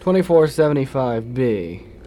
2475B.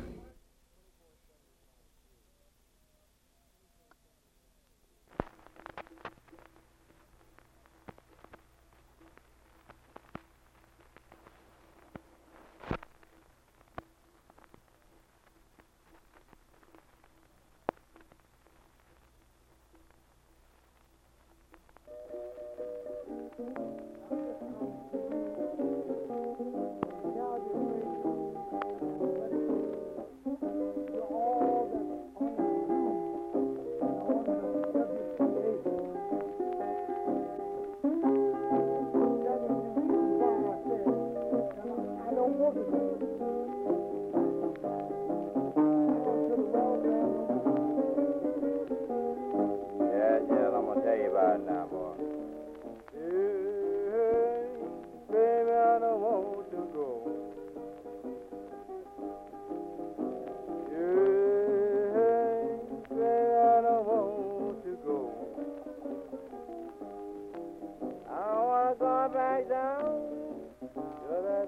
Yeah, yeah, I'm gonna tell you about it now, boy.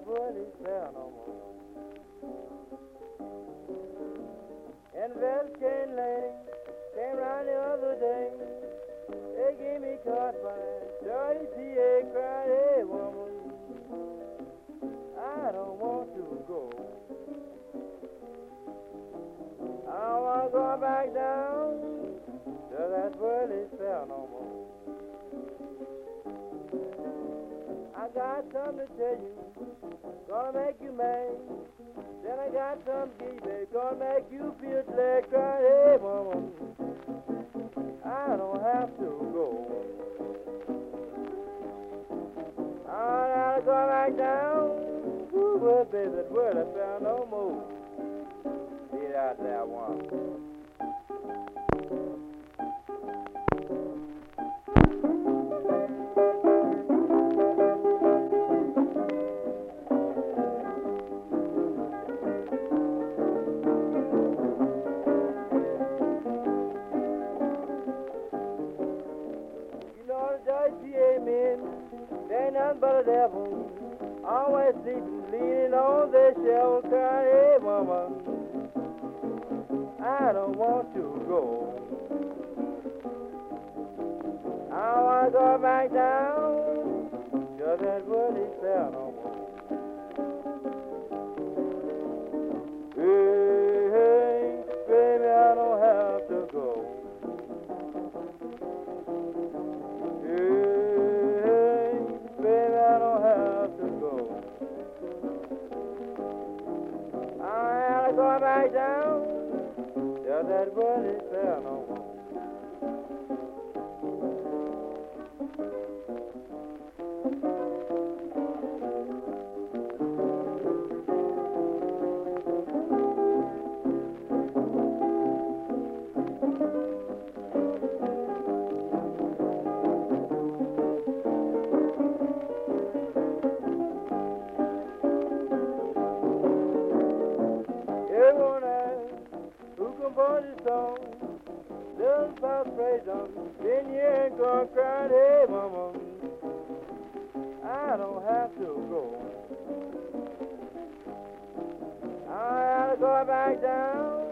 Bloody cell no more. And Velcade Lane came round the other day. They gave me caught by dirty PA cried, hey woman, I don't want to go. I don't want to go back down to that whirly cell no more. I got something to tell you, gonna make you mad. Then I got something to give you, gonna make you feel glad, cry, hey woman. I don't have to go. I gotta go back down. Ooh, well, baby, that I found no more. Get out there, one. Nothing but a devil. Always sleeping, leaning on their shovel, crying, hey, mama, I don't want to go. I want to go back down, just that woody cell go back down. Just that buddy fell no more. This song does about on. Then you ain't gonna cry, hey mama, I don't have to go. I gotta go back down